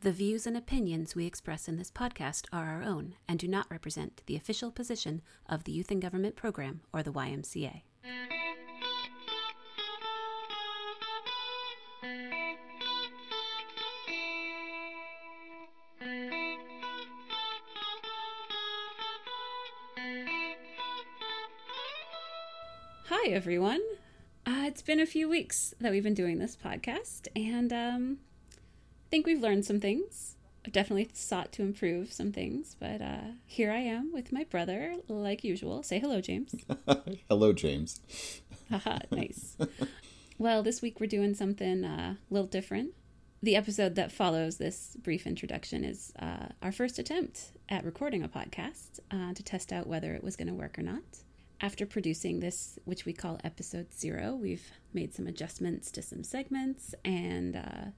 The views and opinions we express in this podcast are our own and do not represent the official position of the Youth and Government Program or the YMCA. Hi, everyone. Uh, it's been a few weeks that we've been doing this podcast, and um, think we've learned some things. I've definitely sought to improve some things, but uh, here I am with my brother, like usual. Say hello, James. Hello, James. Haha, nice. well, this week we're doing something uh, a little different. The episode that follows this brief introduction is uh, our first attempt at recording a podcast uh, to test out whether it was going to work or not. After producing this, which we call episode zero, we've made some adjustments to some segments and uh,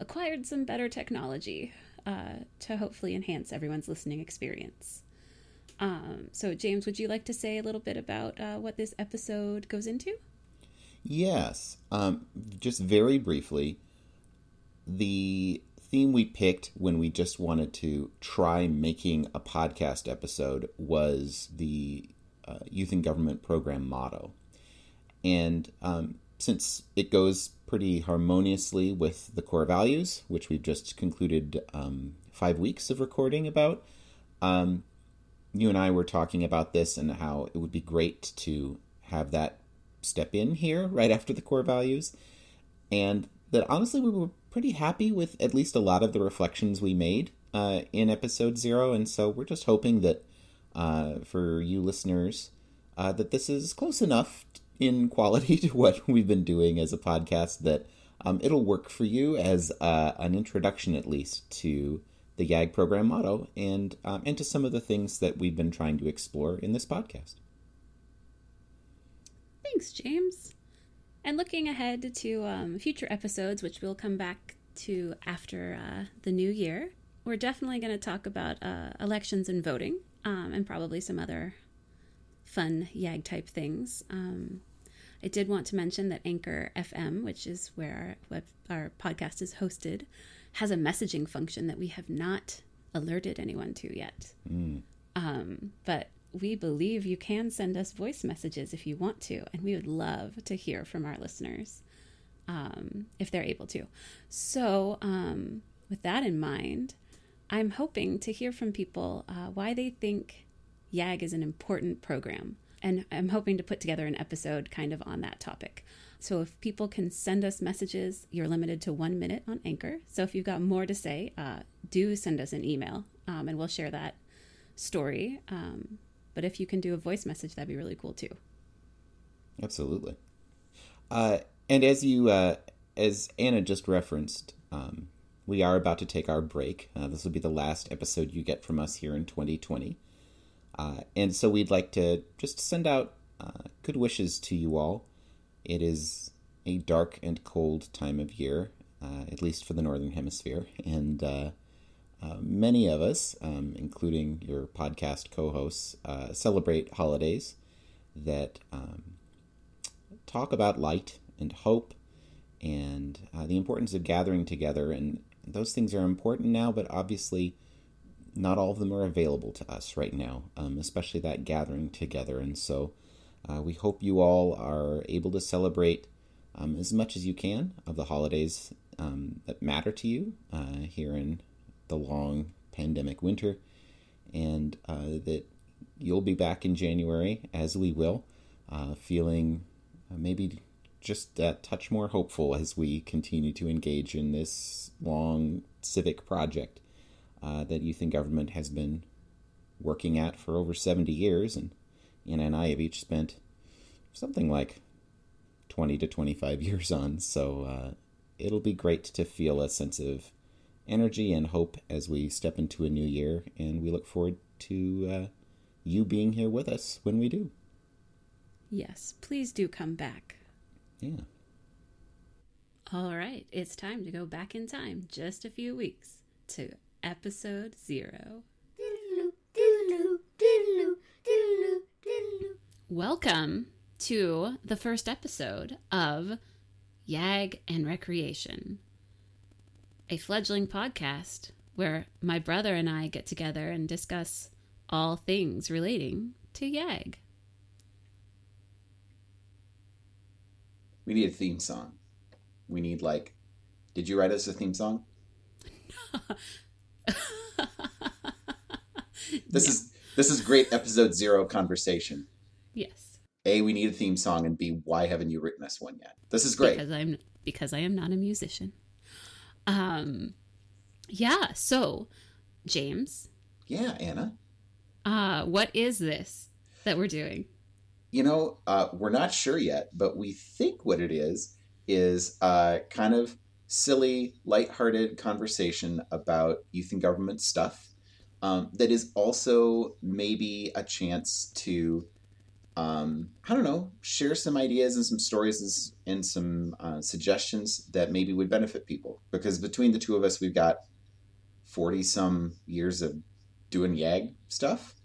acquired some better technology uh, to hopefully enhance everyone's listening experience. Um, so, James, would you like to say a little bit about uh, what this episode goes into? Yes. Um, just very briefly, the theme we picked when we just wanted to try making a podcast episode was the uh, Youth and Government Program motto. And um, since it goes pretty harmoniously with the core values, which we've just concluded um, five weeks of recording about, um, you and I were talking about this and how it would be great to have that step in here right after the core values. And that honestly, we were pretty happy with at least a lot of the reflections we made uh, in episode zero. And so we're just hoping that uh, for you listeners, uh, that this is close enough in quality to what we've been doing as a podcast that um, it'll work for you as uh, an introduction, at least, to the YAG program motto and um, and to some of the things that we've been trying to explore in this podcast. Thanks, James. And looking ahead to um, future episodes, which we'll come back to after uh, the new year, we're definitely going to talk about uh, elections and voting, um, and probably some other fun YAG type things. Um, I did want to mention that Anchor FM, which is where our, web, our podcast is hosted, has a messaging function that we have not alerted anyone to yet. Mm. Um, but we believe you can send us voice messages if you want to, and we would love to hear from our listeners um, if they're able to. So, um, with that in mind, I'm hoping to hear from people uh, why they think YAG is an important program. And I'm hoping to put together an episode kind of on that topic. So if people can send us messages, you're limited to one minute on Anchor. So if you've got more to say, uh, do send us an email um, and we'll share that story. Um, but if you can do a voice message, that'd be really cool too. Absolutely. Uh, and as you, uh, as Anna just referenced, um, we are about to take our break. Uh, this will be the last episode you get from us here in 2020. Uh, and so we'd like to just send out uh, good wishes to you all. It is a dark and cold time of year, uh, at least for the Northern Hemisphere. And uh, uh, many of us, um, including your podcast co hosts, uh, celebrate holidays that um, talk about light and hope and the importance of gathering together. And those things are important now, but obviously not all of them are available to us right now, um, especially that gathering together. And so uh, we hope you all are able to celebrate um, as much as you can of the holidays um, that matter to you uh, here in the long pandemic winter, and uh, that you'll be back in January, as we will, uh, feeling maybe just that touch more hopeful as we continue to engage in this long civic project uh, that youth and government has been working at for over 70 years, and Anna and I have each spent something like 20 to 25 years on. So uh, it'll be great to feel a sense of energy and hope as we step into a new year, and we look forward to uh, you being here with us when we do. Yes, please do come back. Yeah. All right, it's time to go back in time just a few weeks to episode zero. Welcome to the first episode of YAG and Recreation. a fledgling podcast where my brother and I get together and discuss all things relating to YAG. We need a theme song. We need like did you write us a theme song? this is this is great episode zero conversation. Yes. A, we need a theme song, and B, why haven't you written us one yet? This is great. Because I'm because I am not a musician. Um yeah, so James, Yeah, Anna. uh what is this that we're doing? You know, uh, we're not sure yet, but we think what it is is uh, kind of silly, lighthearted conversation about youth and government stuff um, that is also maybe a chance to, um, I don't know, share some ideas and some stories and some uh, suggestions that maybe would benefit people. Because between the two of us, we've got 40 some years of doing YAG stuff.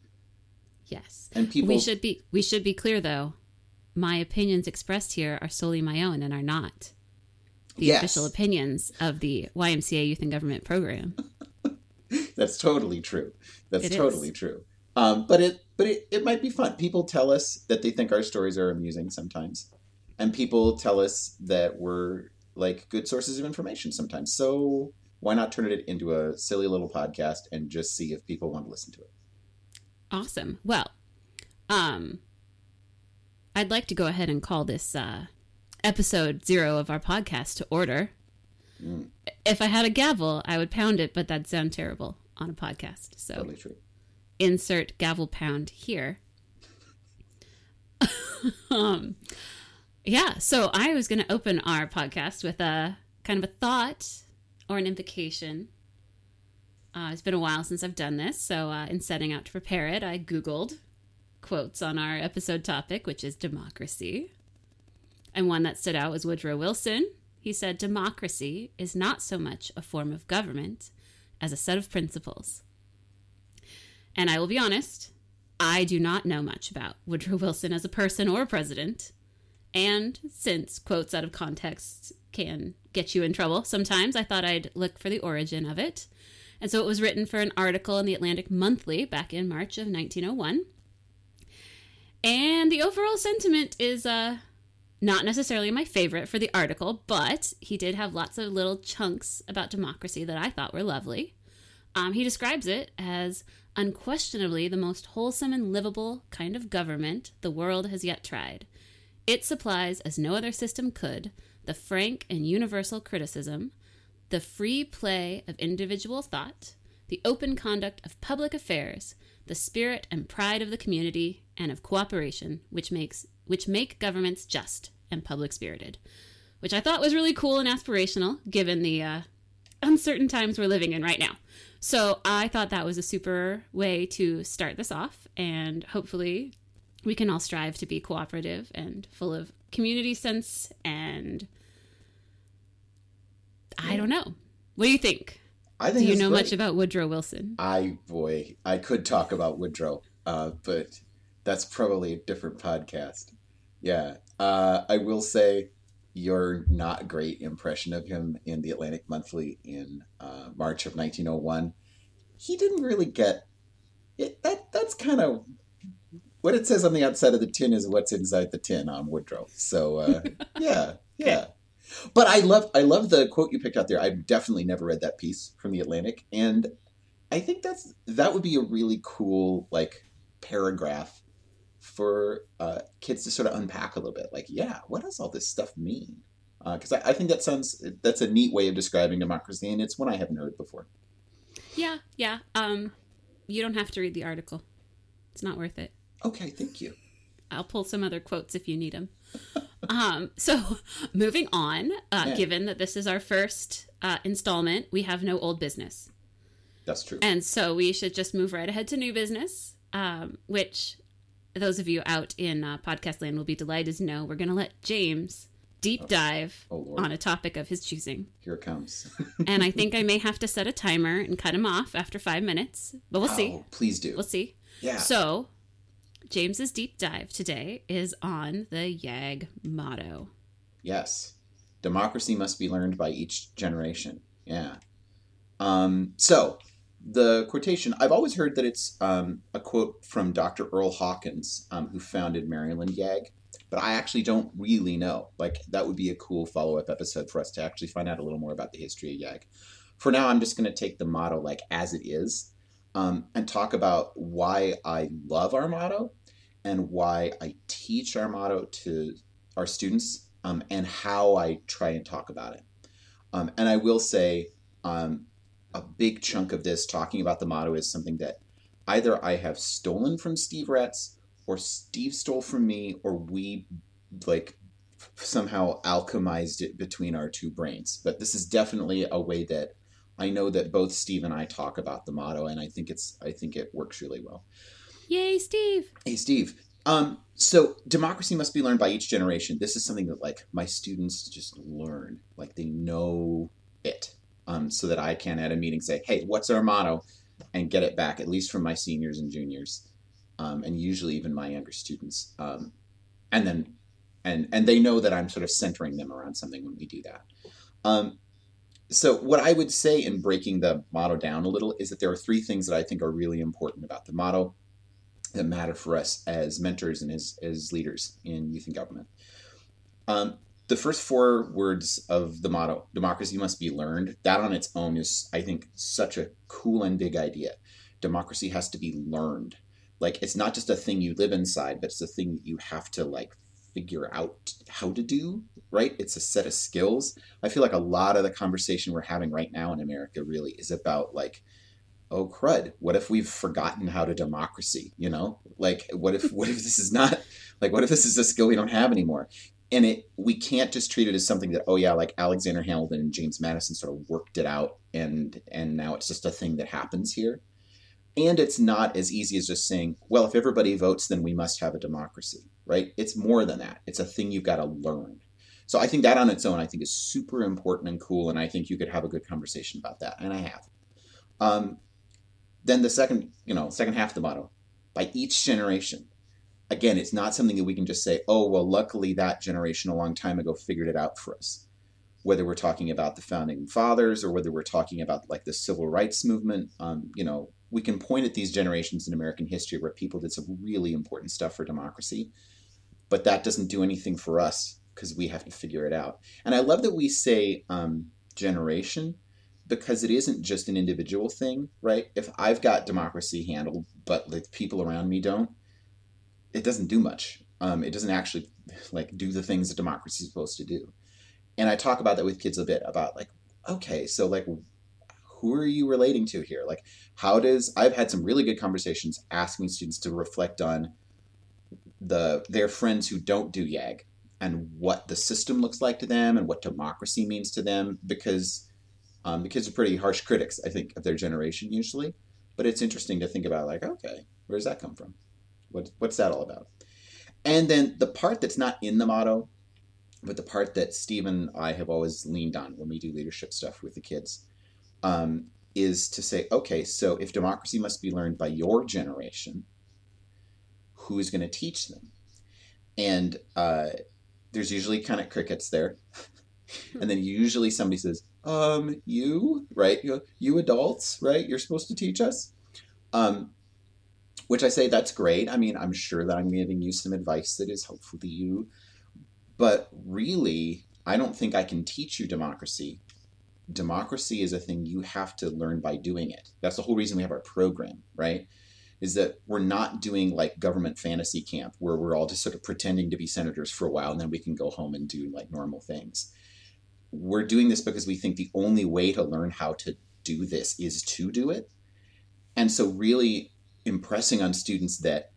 Yes. And people. we should be we should be clear though. My opinions expressed here are solely my own and are not the Yes. official opinions of the YMCA Youth and Government Program. That's totally true. That's It is. totally true. Um, but it but it, it might be fun. People tell us that they think our stories are amusing sometimes. And people tell us that we're like good sources of information sometimes. So why not turn it into a silly little podcast and just see if people want to listen to it? Awesome. Well, um I'd like to go ahead and call this uh episode 0 of our podcast to order. Mm. If I had a gavel, I would pound it, but that'd sound terrible on a podcast. So Totally true. insert gavel pound here. um, yeah, so I was going to open our podcast with a kind of a thought or an invocation. Uh, it's been a while since I've done this, so uh, in setting out to prepare it, I Googled quotes on our episode topic, which is democracy. And one that stood out was Woodrow Wilson. He said, Democracy is not so much a form of government as a set of principles. And I will be honest, I do not know much about Woodrow Wilson as a person or a president. And since quotes out of context can get you in trouble sometimes, I thought I'd look for the origin of it. And so it was written for an article in the Atlantic Monthly back in March of 1901. And the overall sentiment is uh, not necessarily my favorite for the article, but he did have lots of little chunks about democracy that I thought were lovely. Um, he describes it as unquestionably the most wholesome and livable kind of government the world has yet tried. It supplies, as no other system could, the frank and universal criticism, the free play of individual thought, the open conduct of public affairs, the spirit and pride of the community, and of cooperation, which makes which make governments just and public spirited. Which I thought was really cool and aspirational, given the uh, uncertain times we're living in right now. So I thought that was a super way to start this off, and hopefully we can all strive to be cooperative and full of community sense and I don't know. What do you think? I Do think you know great. much about Woodrow Wilson? I boy, I could talk about Woodrow, uh, but that's probably a different podcast. Yeah, uh, I will say your not great impression of him in the Atlantic Monthly in uh, March of 1901. He didn't really get it. That that's kind of what it says on the outside of the tin is what's inside the tin on Woodrow. So uh, yeah, yeah. But I love I love the quote you picked out there. I've definitely never read that piece from the Atlantic, and I think that's that would be a really cool like paragraph for uh, kids to sort of unpack a little bit. Like, yeah, what does all this stuff mean? Because I, I think that sounds that's a neat way of describing democracy, and it's one I haven't heard before. Yeah, yeah. Um, you don't have to read the article. It's not worth it. Okay, thank you. I'll pull some other quotes if you need them. um, so, moving on, uh, Yeah. given that this is our first uh, installment, we have no old business. That's true. And so we should just move right ahead to new business, um, which those of you out in uh, podcast land will be delighted to know. We're going to let James deep dive Oh, on a topic of his choosing. Here it comes. And I think I may have to set a timer and cut him off after five minutes, but we'll see. Oh, please do. We'll see. Yeah. So, James's deep dive today is on the YAG motto. Yes. Democracy must be learned by each generation. Yeah. Um, so the quotation I've always heard that it's um, a quote from Dr. Earl Hawkins, um, who founded Maryland YAG, but I actually don't really know. Like that would be a cool follow up episode for us to actually find out a little more about the history of YAG. For now, I'm just going to take the motto like as it is um, and talk about why I love our motto and why I teach our motto to our students um, and how I try and talk about it. Um, and I will say, um, a big chunk of this talking about the motto is something that either I have stolen from Steve Retz or Steve stole from me or we like somehow alchemized it between our two brains. But this is definitely a way that I know that both Steve and I talk about the motto and I think it's I think it works really well. Yay, Steve. Hey Steve. Um, so democracy must be learned by each generation. This is something that like my students just learn. Like they know it um, so that I can at a meeting say, "Hey, what's our motto?" and get it back at least from my seniors and juniors, um, and usually even my younger students. Um, and then, and and they know that I'm sort of centering them around something when we do that. Um, so what I would say in breaking the motto down a little is that there are three things that I think are really important about the motto that matter for us as mentors and as, as leaders in youth and government. Um, the first four words of the motto democracy must be learned that on its own is i think such a cool and big idea. Democracy has to be learned. Like it's not just a thing you live inside but it's a thing that you have to like figure out how to do right? It's a set of skills. I feel like a lot of the conversation we're having right now in america really is about like oh crud what if we've forgotten how to democracy you know? Like what if what if this is not like what if this is a skill we don't have anymore and it we can't just treat it as something that oh yeah like alexander hamilton and james madison sort of worked it out and and now it's just a thing that happens here. And it's not as easy as just saying well if everybody votes then we must have a democracy right? It's more than that. It's a thing you've got to learn. So i think that on its own i think is super important and cool and i think you could have a good conversation about that and i have. Um, then the second you know second half of the motto by each generation again, it's not something that we can just say, oh, well, luckily that generation a long time ago figured it out for us. Whether we're talking about the founding fathers or whether we're talking about like the civil rights movement, um, you know, we can point at these generations in American history where people did some really important stuff for democracy, but that doesn't do anything for us because we have to figure it out. And I love that we say um, generation because it isn't just an individual thing, right? If I've got democracy handled, but the people around me don't, it doesn't do much. Um, it doesn't actually like do the things that democracy is supposed to do. And I talk about that with kids a bit about like, okay, so like, who are you relating to here? Like, how does I've had some really good conversations asking students to reflect on the their friends who don't do YAG and what the system looks like to them and what democracy means to them because um, the kids are pretty harsh critics, I think, of their generation usually. But it's interesting to think about like, okay, where does that come from? What, what's that all about? And then the part that's not in the motto, but the part that Steve and I have always leaned on when we do leadership stuff with the kids, um, is to say, okay, so if democracy must be learned by your generation, who's going to teach them? And uh, there's usually kind of crickets there. and then usually somebody says, um, you, right? You, you adults, right? You're supposed to teach us. Um, which I say that's great. I mean, I'm sure that I'm giving you some advice that is helpful to you, but really, I don't think I can teach you democracy. Democracy is a thing you have to learn by doing it. That's the whole reason we have our program, right? Is that we're not doing like government fantasy camp where we're all just sort of pretending to be senators for a while and then we can go home and do like normal things. We're doing this because we think the only way to learn how to do this is to do it. And so, really, impressing on students that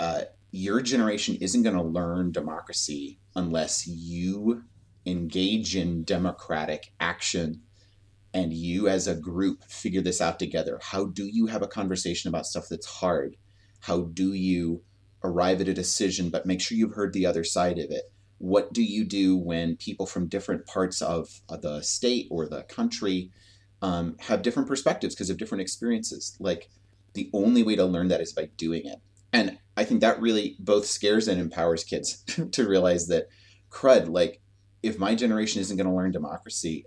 uh, your generation isn't going to learn democracy unless you engage in democratic action and you as a group figure this out together. How do you have a conversation about stuff that's hard? How do you arrive at a decision but make sure you've heard the other side of it? What do you do when people from different parts of the state or the country um, have different perspectives because of different experiences? Like, the only way to learn that is by doing it. And I think that really both scares and empowers kids to realize that crud, like if my generation isn't going to learn democracy,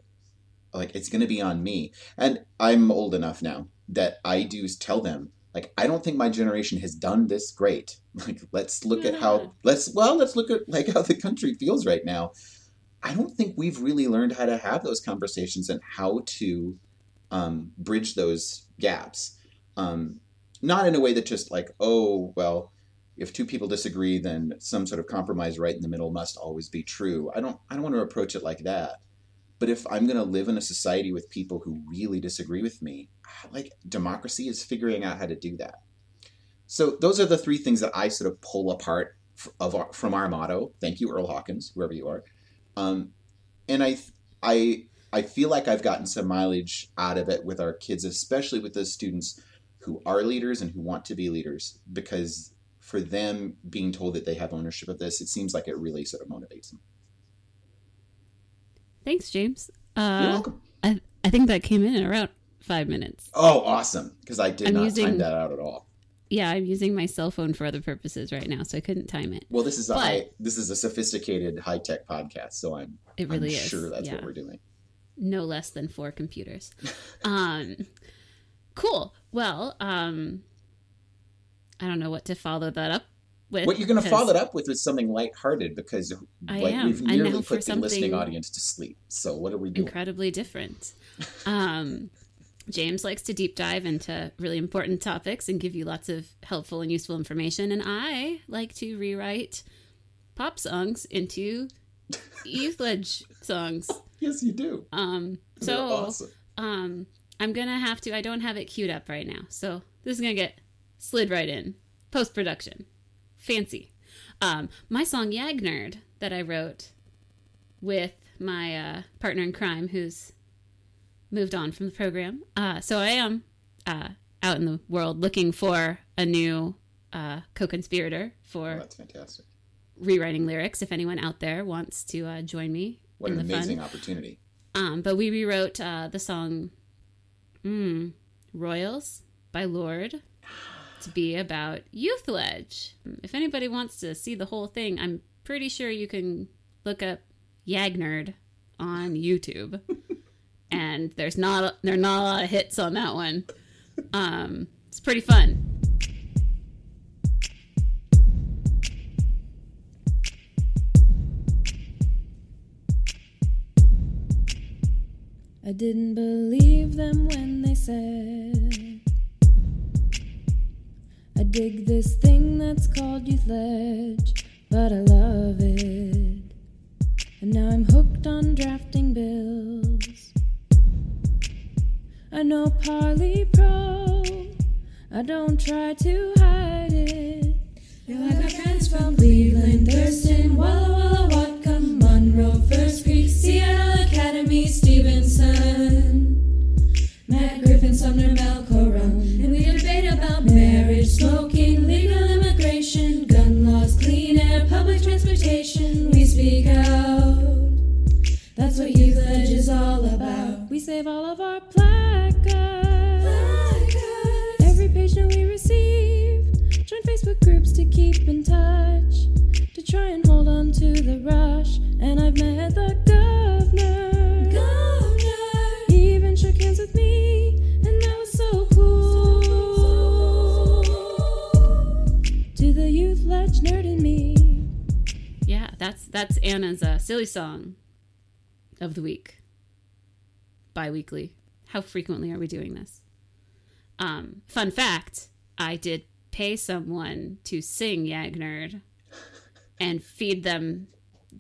like it's going to be on me. And I'm old enough now that I do tell them like I don't think my generation has done this great. Like let's look at how let's well let's look at like how the country feels right now. I don't think we've really learned how to have those conversations and how to um, bridge those gaps. Um, not in a way that just like oh well if two people disagree then some sort of compromise right in the middle must always be true. I don't I don't want to approach it like that. But if I'm going to live in a society with people who really disagree with me, like democracy is figuring out how to do that. So those are the three things that I sort of pull apart of our, from our motto. Thank you, Earl Hawkins, whoever you are. Um, and I, I, I feel like I've gotten some mileage out of it with our kids, especially with those students who are leaders and who want to be leaders, because for them being told that they have ownership of this, it seems like it really sort of motivates them. Thanks, James. You're Uh, welcome. I I think that came in around five minutes. Oh, awesome! Because I did I'm not using- time that out at all. Yeah, I'm using my cell phone for other purposes right now, so I couldn't time it. Well, this is a high, this is a sophisticated high tech podcast, so I'm It really I'm is. sure that's yeah. what we're doing. no less than four computers. um, cool. Well, um, I don't know what to follow that up with. What you're going to follow it up with is something lighthearted because I like am. we've nearly put the listening audience to sleep. So what are we doing? Incredibly different. Um, James likes to deep dive into really important topics and give you lots of helpful and useful information, and I like to rewrite pop songs into youth ledge songs. Yes, you do. Um, so awesome. um i'm gonna have to i don't have it queued up right now. So this is gonna get slid right in. Post-production. Fancy. Um my song yag nerd that i wrote with my uh, partner in crime who's moved on from the program. Uh so i am uh out in the world looking for a new uh co-conspirator Oh, for that's fantastic. rewriting lyrics if anyone out there wants to uh, join me What in an the fun. amazing opportunity. um, but we rewrote uh, the song mm, Royals by Lorde to be about Youth Ledge. If anybody wants to see the whole thing, I'm pretty sure you can look up Yagnerd on YouTube. and there's not there are not a lot of hits on that one. Um, it's pretty fun. I didn't believe them when they said I dig this thing that's called Youth Ledge, but I love it. And now I'm hooked on drafting bills. I know Parley Pro, I don't try to song of the week. Bi-weekly. How frequently are we doing this? Um, fun fact: I did pay someone to sing Yagnerd and feed them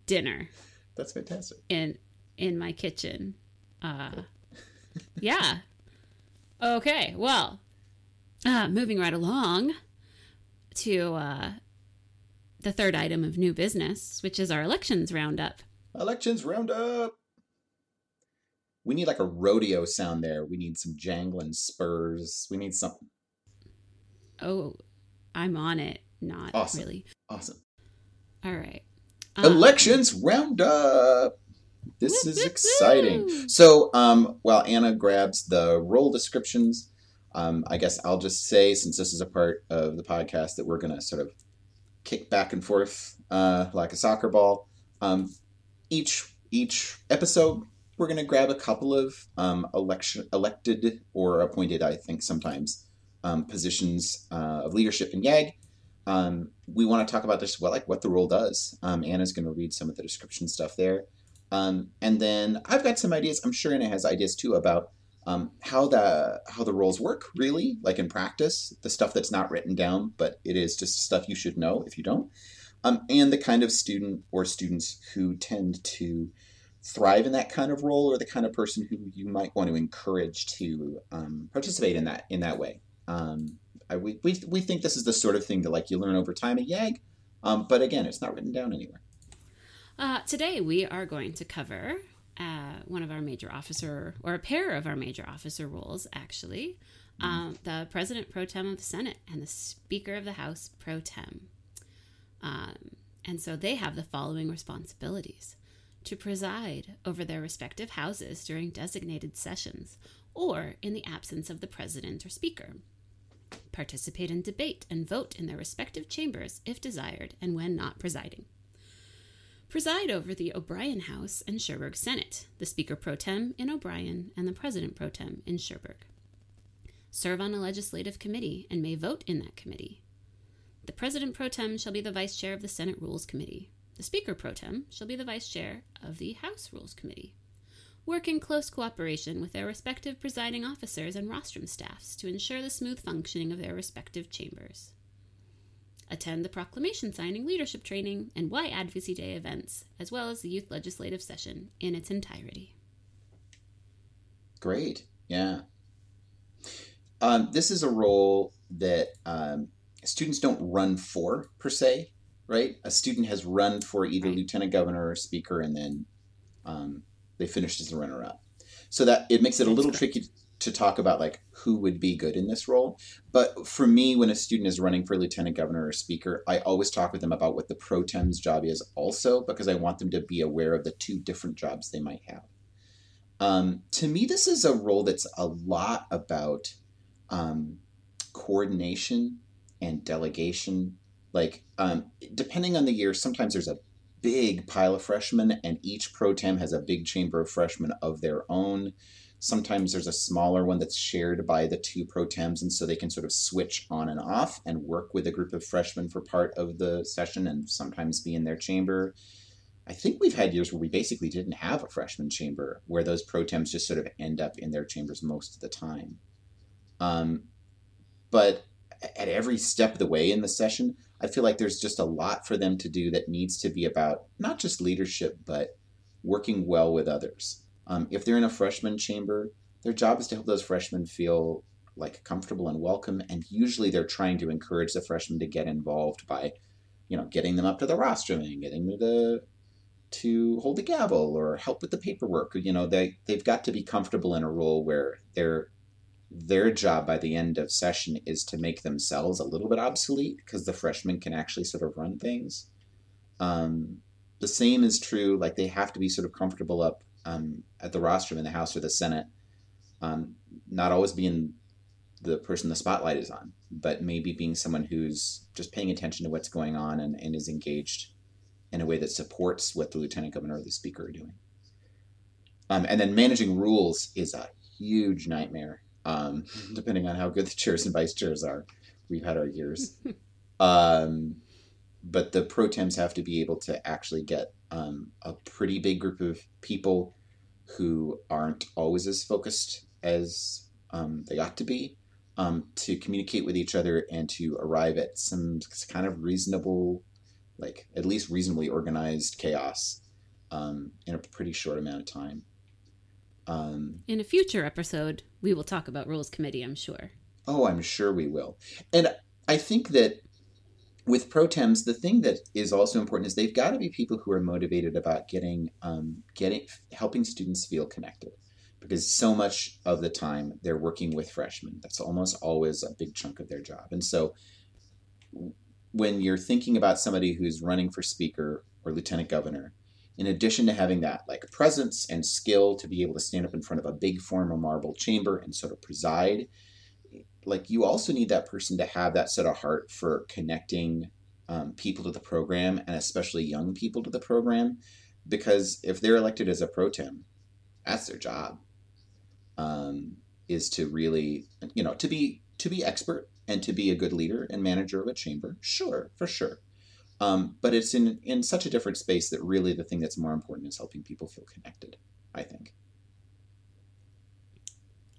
dinner That's fantastic. in in my kitchen. Uh, yeah. Okay. Well, uh, moving right along to uh, the third item of new business, which is our elections roundup. Elections roundup. We need like a rodeo sound there. We need some jangling spurs. We need something Oh, I'm on it. Not Awesome. really. awesome. All right. Um, Elections roundup. This is exciting. So, um, while Anna grabs the role descriptions, um, I guess I'll just say, since this is a part of the podcast, that we're going to sort of kick back and forth uh, like a soccer ball. Um, each each episode, we're going to grab a couple of um, election elected or appointed, I think sometimes, um, positions uh, of leadership in YAG. Um, we want to talk about this what like what the role does. Um, Anna's going to read some of the description stuff there, um, and then I've got some ideas. I'm sure Anna has ideas too about um, how the how the roles work really, like in practice, the stuff that's not written down, but it is just stuff you should know if you don't, um, and the kind of student or students who tend to thrive in that kind of role, or the kind of person who you might want to encourage to um, participate in that in that way. Um, I, we, we, we think this is the sort of thing that like you learn over time at YAG, um, but again, it's not written down anywhere. Uh, today we are going to cover uh, one of our major officer, or a pair of our major officer roles, actually. Um, the President Pro Tem of the Senate and the Speaker of the House Pro Tem. Um, and so they have the following responsibilities to preside over their respective houses during designated sessions or in the absence of the President or Speaker. Participate in debate and vote in their respective chambers if desired and when not presiding preside over the O'Brien House and Cherbourg Senate, the Speaker pro tem in O'Brien and the President pro tem in Cherbourg. Serve on a legislative committee and may vote in that committee. The President pro tem shall be the Vice Chair of the Senate Rules Committee. The Speaker pro tem shall be the Vice Chair of the House Rules Committee. Work in close cooperation with their respective presiding officers and rostrum staffs to ensure the smooth functioning of their respective chambers attend the proclamation signing leadership training and Y Advocacy Day events, as well as the youth legislative session in its entirety. Great. Yeah. Um, this is a role that um, students don't run for per se, right? A student has run for either Right. lieutenant governor or speaker, and then um, they finished as a runner-up. So that it makes it a That's little correct. tricky to talk about like who would be good in this role. But for me, when a student is running for lieutenant governor or speaker, I always talk with them about what the pro tem's job is also because I want them to be aware of the two different jobs they might have. Um, to me, this is a role that's a lot about um, coordination and delegation. Like, um, depending on the year, sometimes there's a big pile of freshmen, and each pro tem has a big chamber of freshmen of their own. Sometimes there's a smaller one that's shared by the two pro tems, and so they can sort of switch on and off and work with a group of freshmen for part of the session and sometimes be in their chamber. I think we've had years where we basically didn't have a freshman chamber, where those pro tems just sort of end up in their chambers most of the time. Um, but at every step of the way in the session, I feel like there's just a lot for them to do that needs to be about not just leadership, but working well with others. Um, if they're in a freshman chamber, their job is to help those freshmen feel like comfortable and welcome. And usually they're trying to encourage the freshmen to get involved by, you know, getting them up to the rostrum and getting them to to hold the gavel or help with the paperwork. You know, they they've got to be comfortable in a role where their their job by the end of session is to make themselves a little bit obsolete because the freshmen can actually sort of run things. Um, the same is true. Like they have to be sort of comfortable up um, at the rostrum in the House or the Senate, um, not always being the person the spotlight is on, but maybe being someone who's just paying attention to what's going on and, and is engaged in a way that supports what the lieutenant governor or the speaker are doing. Um, and then managing rules is a huge nightmare, um, depending on how good the chairs and vice chairs are. We've had our years. um, but the pro tems have to be able to actually get um, a pretty big group of people who aren't always as focused as um, they ought to be um, to communicate with each other and to arrive at some kind of reasonable, like at least reasonably organized chaos um, in a pretty short amount of time. Um, In a future episode, we will talk about Rules Committee, I'm sure. Oh, I'm sure we will. And I think that with pro tems, the thing that is also important is they've got to be people who are motivated about getting, um, getting, helping students feel connected, because so much of the time they're working with freshmen. That's almost always a big chunk of their job. And so, when you're thinking about somebody who's running for speaker or lieutenant governor, in addition to having that like presence and skill to be able to stand up in front of a big formal marble chamber and sort of preside like you also need that person to have that set of heart for connecting um, people to the program and especially young people to the program because if they're elected as a pro tem That's their job. Um, is to really, you know, to be to be expert and to be a good leader and manager of a chamber. Sure, for sure. Um, but it's in in such a different space that really the thing that's more important is helping people feel connected. I think.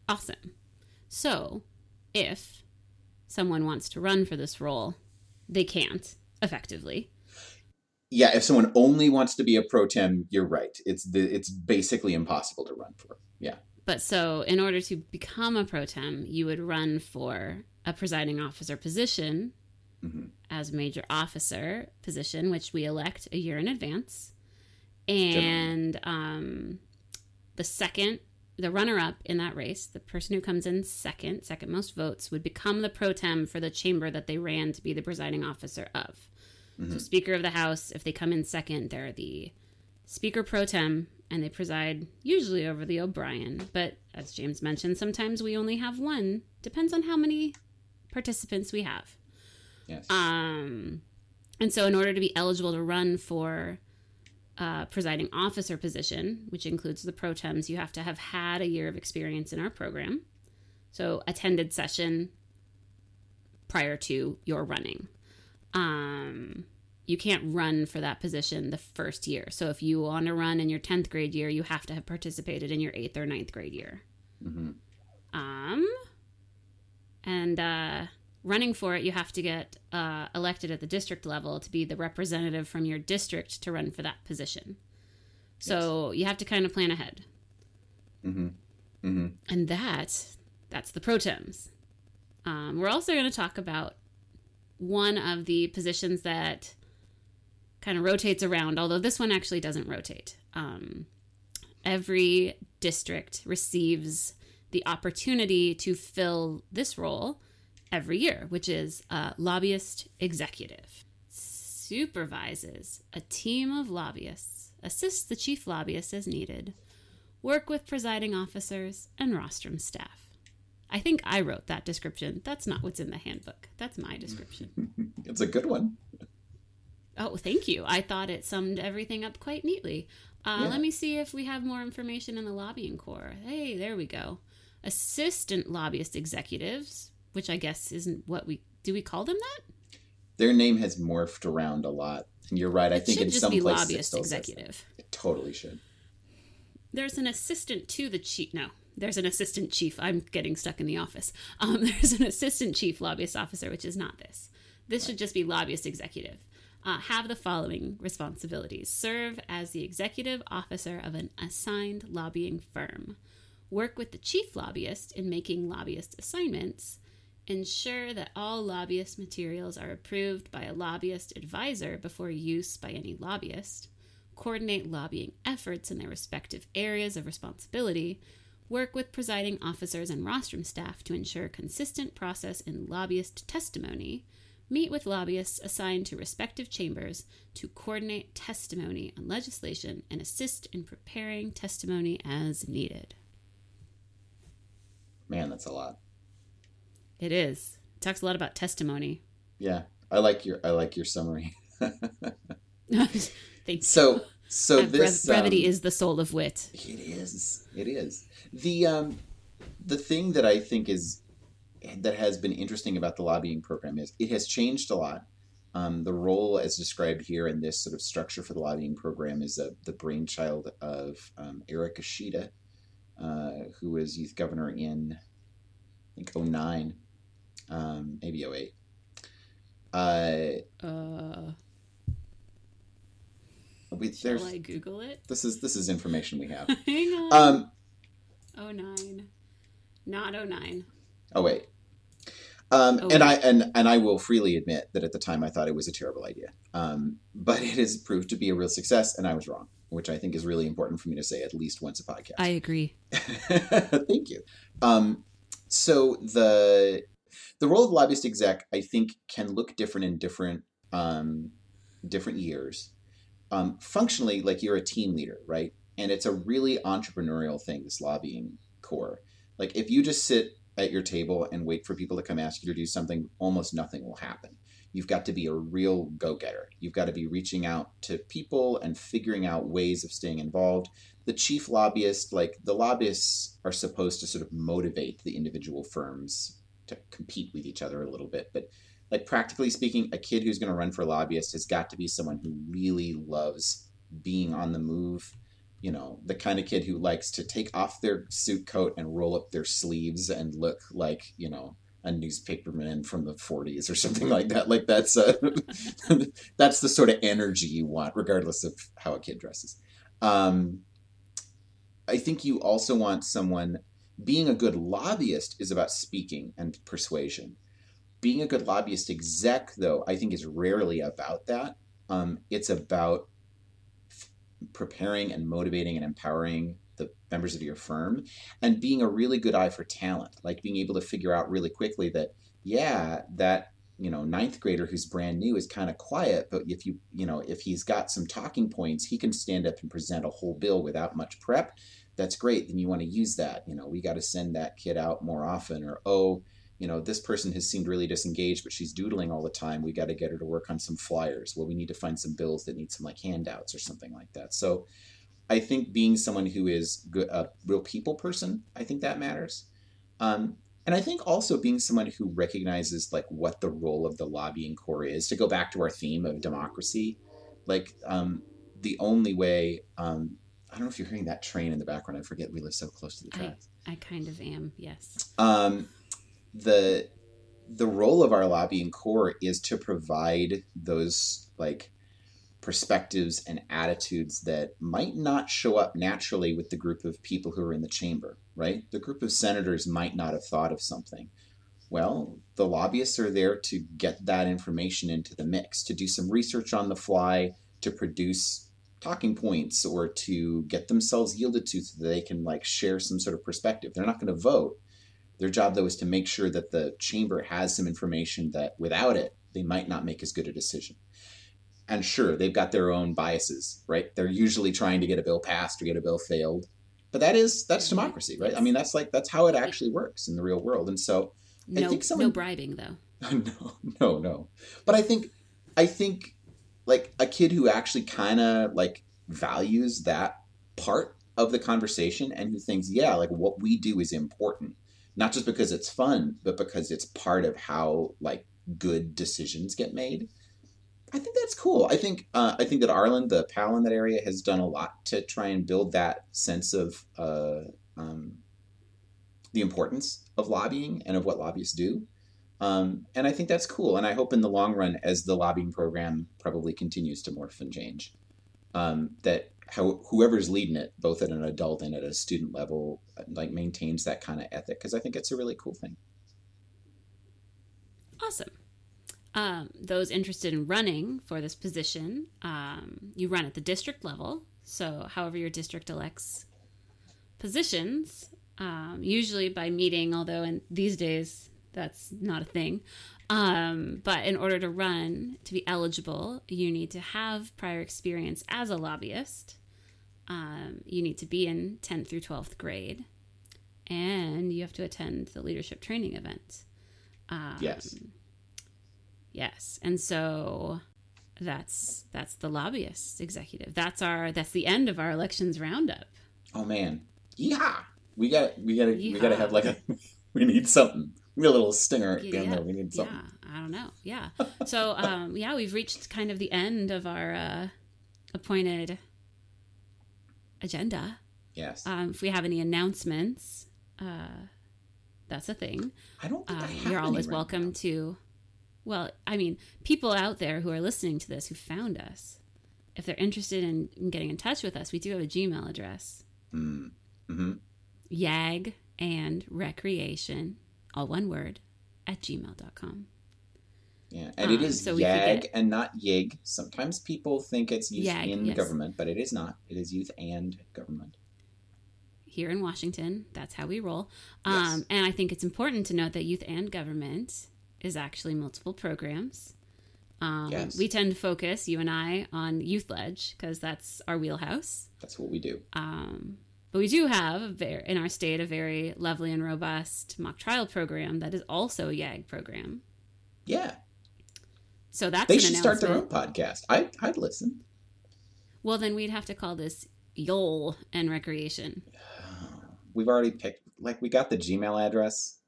Awesome. So, if someone wants to run for this role, they can't effectively. Yeah, if someone only wants to be a pro tem, you're right. It's the it's basically impossible to run for. Yeah. But so, in order to become a pro tem, you would run for a presiding officer position Mhm. as major officer position, which we elect a year in advance. And um, the second, the runner up in that race, the person who comes in second, second most votes, would become the pro tem for the chamber that they ran to be the presiding officer of. So, Speaker of the House, if they come in second, they're the Speaker pro tem and they preside usually over the O'Brien. But as James mentioned, sometimes we only have one. Depends on how many participants we have. Yes. Um, and so, in order to be eligible to run for uh, presiding officer position, which includes the pro tems, you have to have had a year of experience in our program. So, attended session prior to your running. Um, you can't run for that position the first year. So, if you want to run in your 10th grade year, you have to have participated in your 8th or 9th grade year. hmm Um, and uh, running for it, you have to get uh, elected at the district level to be the representative from your district to run for that position. So you have to kind of plan ahead, hmm hmm and that that's the pro tems. Um, we're also going to talk about one of the positions that kind of rotates around, although this one actually doesn't rotate. Um, every district receives the opportunity to fill this role every year, which is a lobbyist executive. Supervises a team of lobbyists, assists the chief lobbyist as needed, work with presiding officers and rostrum staff. I think I wrote that description. That's not what's in the handbook. That's my description. It's a good one. Oh, thank you. I thought it summed everything up quite neatly. Uh, Yeah. Let me see if we have more information in the lobbying corps. Hey, there we go. Assistant lobbyist executives, which I guess isn't what we do. We call them that. Their name has morphed around a lot. And you're right. I think in some places it still executive. It totally should. There's an assistant to the chief. No, there's an assistant chief. I'm getting stuck in the office. Um, there's an assistant chief lobbyist officer, which is not this. This should just be lobbyist executive. Uh, have the following responsibilities serve as the executive officer of an assigned lobbying firm, work with the chief lobbyist in making lobbyist assignments, ensure that all lobbyist materials are approved by a lobbyist advisor before use by any lobbyist, coordinate lobbying efforts in their respective areas of responsibility, work with presiding officers and rostrum staff to ensure consistent process in lobbyist testimony, meet with lobbyists assigned to respective chambers to coordinate testimony on legislation and assist in preparing testimony as needed. Man, that's a lot. It is. It talks a lot about testimony. Yeah. I like your I like your summary. So so Uh, this brevity um, is the soul of wit. It is. It is. The um the thing that I think is that has been interesting about the lobbying program is it has changed a lot. Um, the role as described here in this sort of structure for the lobbying program is uh, the brainchild of um, Eric Ashita, uh, who was youth governor in, I think, 09, um, maybe 08. Uh, Uh, we, shall there's, I Google it? this is this is information we have. Hang on. Um, Oh nine, not oh nine. Oh wait. Um, Oh, and wait. I and and I will freely admit that at the time I thought it was a terrible idea. Um, but it has proved to be a real success, and I was wrong, which I think is really important for me to say at least once a podcast. I agree. Thank you. Um, so the the role of lobbyist exec, I think, can look different in different um, different years. Um, functionally, like you're a team leader, right? And it's a really entrepreneurial thing. This lobbying corps, like if you just sit at your table and wait for people to come ask you to do something, almost nothing will happen. You've got to be a real go getter. You've got to be reaching out to people and figuring out ways of staying involved. the chief lobbyist, like the lobbyists are supposed to sort of motivate the individual firms to compete with each other a little bit. But like practically speaking, a kid who's going to run for lobbyist has got to be someone who really loves being on the move. You know, the kind of kid who likes to take off their suit coat and roll up their sleeves and look like, you know, a newspaperman from the 40s or something like that. Like that's a, that's the sort of energy you want, regardless of how a kid dresses. Um, I think you also want someone. Being a good lobbyist is about speaking and persuasion. Being a good lobbyist exec, though, I think is rarely about that. Um, it's about preparing and motivating and empowering the members of your firm and being a really good eye for talent like being able to figure out really quickly that yeah that you know ninth grader who's brand new is kind of quiet but if you you know if he's got some talking points he can stand up and present a whole bill without much prep that's great then you want to use that you know we got to send that kid out more often or oh you know this person has seemed really disengaged but she's doodling all the time we got to get her to work on some flyers well we need to find some bills that need some like handouts or something like that so I think being someone who is a real people person, I think that matters. Um, and I think also being someone who recognizes like what the role of the lobbying corps is. To go back to our theme of democracy, like um, the only way. Um, I don't know if you're hearing that train in the background. I forget we live so close to the tracks. I, I kind of am. Yes. Um, the the role of our lobbying corps is to provide those like perspectives and attitudes that might not show up naturally with the group of people who are in the chamber, right? The group of senators might not have thought of something. Well, the lobbyists are there to get that information into the mix, to do some research on the fly, to produce talking points, or to get themselves yielded to so that they can like share some sort of perspective. They're not going to vote. Their job, though, is to make sure that the chamber has some information that without it, they might not make as good a decision. And sure they've got their own biases right? They're usually trying to get a bill passed or get a bill failed. But that is that's mm-hmm. democracy right? I mean that's like that's how it actually works in the real world. And so no, i think someone, no bribing though. No no no. But i think i think like a kid who actually kind of like values that part of the conversation and who thinks yeah like what we do is important not just because it's fun but because it's part of how like good decisions get made I think that's cool. I think uh, I think that Ireland, the PAL in that area, has done a lot to try and build that sense of uh, um, the importance of lobbying and of what lobbyists do. Um, and I think that's cool. And I hope in the long run, as the lobbying program probably continues to morph and change, um, that how, whoever's leading it, both at an adult and at a student level, like maintains that kind of ethic because I think it's a really cool thing. Awesome um, those interested in running for this position, um, you run at the district level. So, however, your district elects positions, um, usually by meeting, although in these days that's not a thing. Um, but in order to run, to be eligible, you need to have prior experience as a lobbyist. Um, you need to be in 10th through 12th grade, and you have to attend the leadership training event. Um, yes Yes. And so that's that's the lobbyist executive. That's our that's the end of our elections roundup. Oh man. Yeah. We got we got to we got to have like a we need something. We need a little stinger yeah, there. We need something. Yeah, I don't know. Yeah. So um yeah, we've reached kind of the end of our uh appointed agenda. Yes. Um if we have any announcements, uh that's a thing. I don't think um, I you're always right welcome now. to well, I mean, people out there who are listening to this who found us, if they're interested in, in getting in touch with us, we do have a Gmail address. Mm. Mm-hmm. Yag and recreation, all one word, at gmail.com. Yeah, and um, it is so YAG get... and not YIG. Sometimes people think it's youth YAG, in yes. government, but it is not. It is youth and government. Here in Washington, that's how we roll. Um, yes. And I think it's important to note that youth and government is actually multiple programs. Um, yes. We tend to focus, you and I, on Youth Leg because that's our wheelhouse. That's what we do. Um, but we do have in our state a very lovely and robust mock trial program that is also a YAG program. Yeah. So that's they should start their own podcast. I I'd listen. Well, then we'd have to call this Yole and Recreation. We've already picked. Like we got the Gmail address.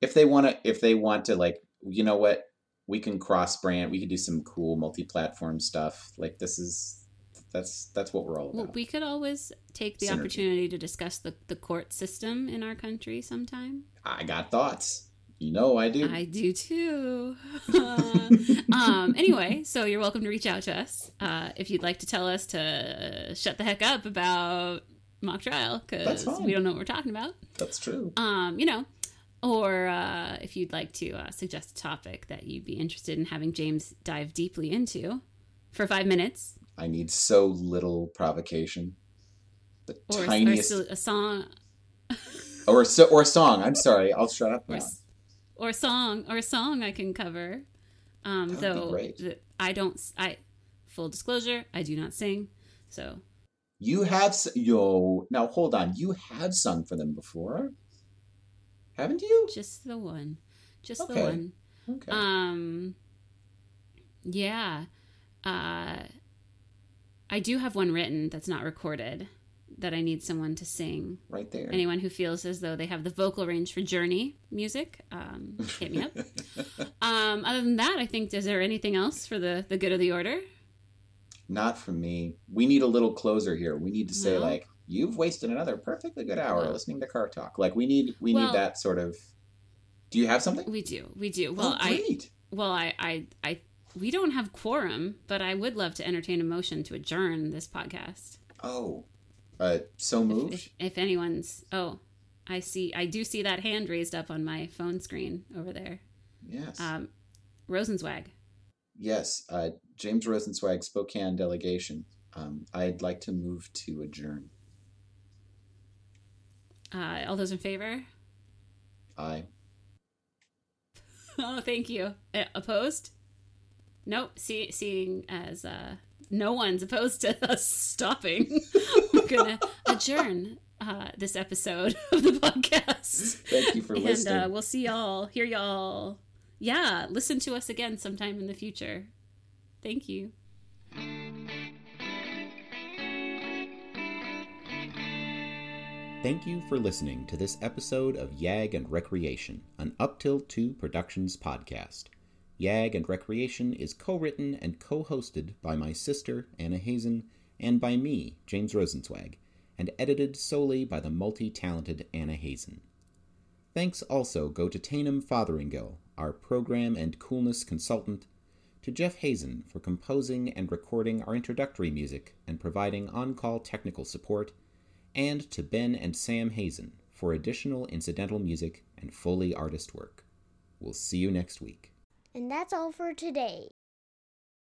If they want to, if they want to, like you know what, we can cross brand. We can do some cool multi-platform stuff. Like this is that's that's what we're all about. Well, we could always take the Synergy. opportunity to discuss the, the court system in our country sometime. I got thoughts. You know I do. I do too. um, anyway, so you're welcome to reach out to us uh, if you'd like to tell us to shut the heck up about mock trial because we don't know what we're talking about. That's true. Um, you know, or uh, if you'd like to uh, suggest a topic that you'd be interested in having James dive deeply into for five minutes, I need so little provocation. The or, or tiniest, still a song, or so, or a song. I'm sorry. I'll shut up or, now. s- or a song, or a song I can cover. Um, That would be though. I don't, I full disclosure, I do not sing, so You have yo. Now hold on. You have sung for them before, haven't you? just the one, just Okay. the one. Okay. Um, yeah, uh, I do have one written that's not recorded that I need someone to sing. right there. Anyone who feels as though they have the vocal range for Journey music, um, hit me up. um, other than that, I think is there anything else for the the good of the order? Not for me. We need a little closer here. We need to say No. like, "You've wasted another perfectly good hour No. listening to car talk." Like we need we Well- need that sort of. Do you have something? We do, we do. Well, oh, I well, I, I, I, we don't have quorum, but I would love to entertain a motion to adjourn this podcast. Oh, uh, so If, moved. if, if anyone's, oh, I see, I do see that hand raised up on my phone screen over there. yes, Um, Rosenzweig. yes. Uh, James Rosenzweig, Spokane delegation. Um, I'd like to move to adjourn. Uh, all those in favor? Aye. Oh, thank you. Uh, opposed? Nope. See, seeing as uh, no one's opposed to us stopping, we're gonna adjourn uh, this episode of the podcast. Thank you for and listening. uh, we'll see y'all, hear y'all. Yeah, listen to us again sometime in the future. Thank you. Thank you for listening to this episode of Yag and Recreation, an Up Till 2 Productions podcast. Yag and Recreation is co written and co hosted by my sister, Anna Hazen, and by me, James Rosenzweig, and edited solely by the multi talented Anna Hazen. Thanks also go to Tainum Fotheringill, our program and coolness consultant, to Jeff Hazen for composing and recording our introductory music and providing on call technical support and to Ben and Sam Hazen for additional incidental music and Foley artist work. We'll see you next week. And that's all for today.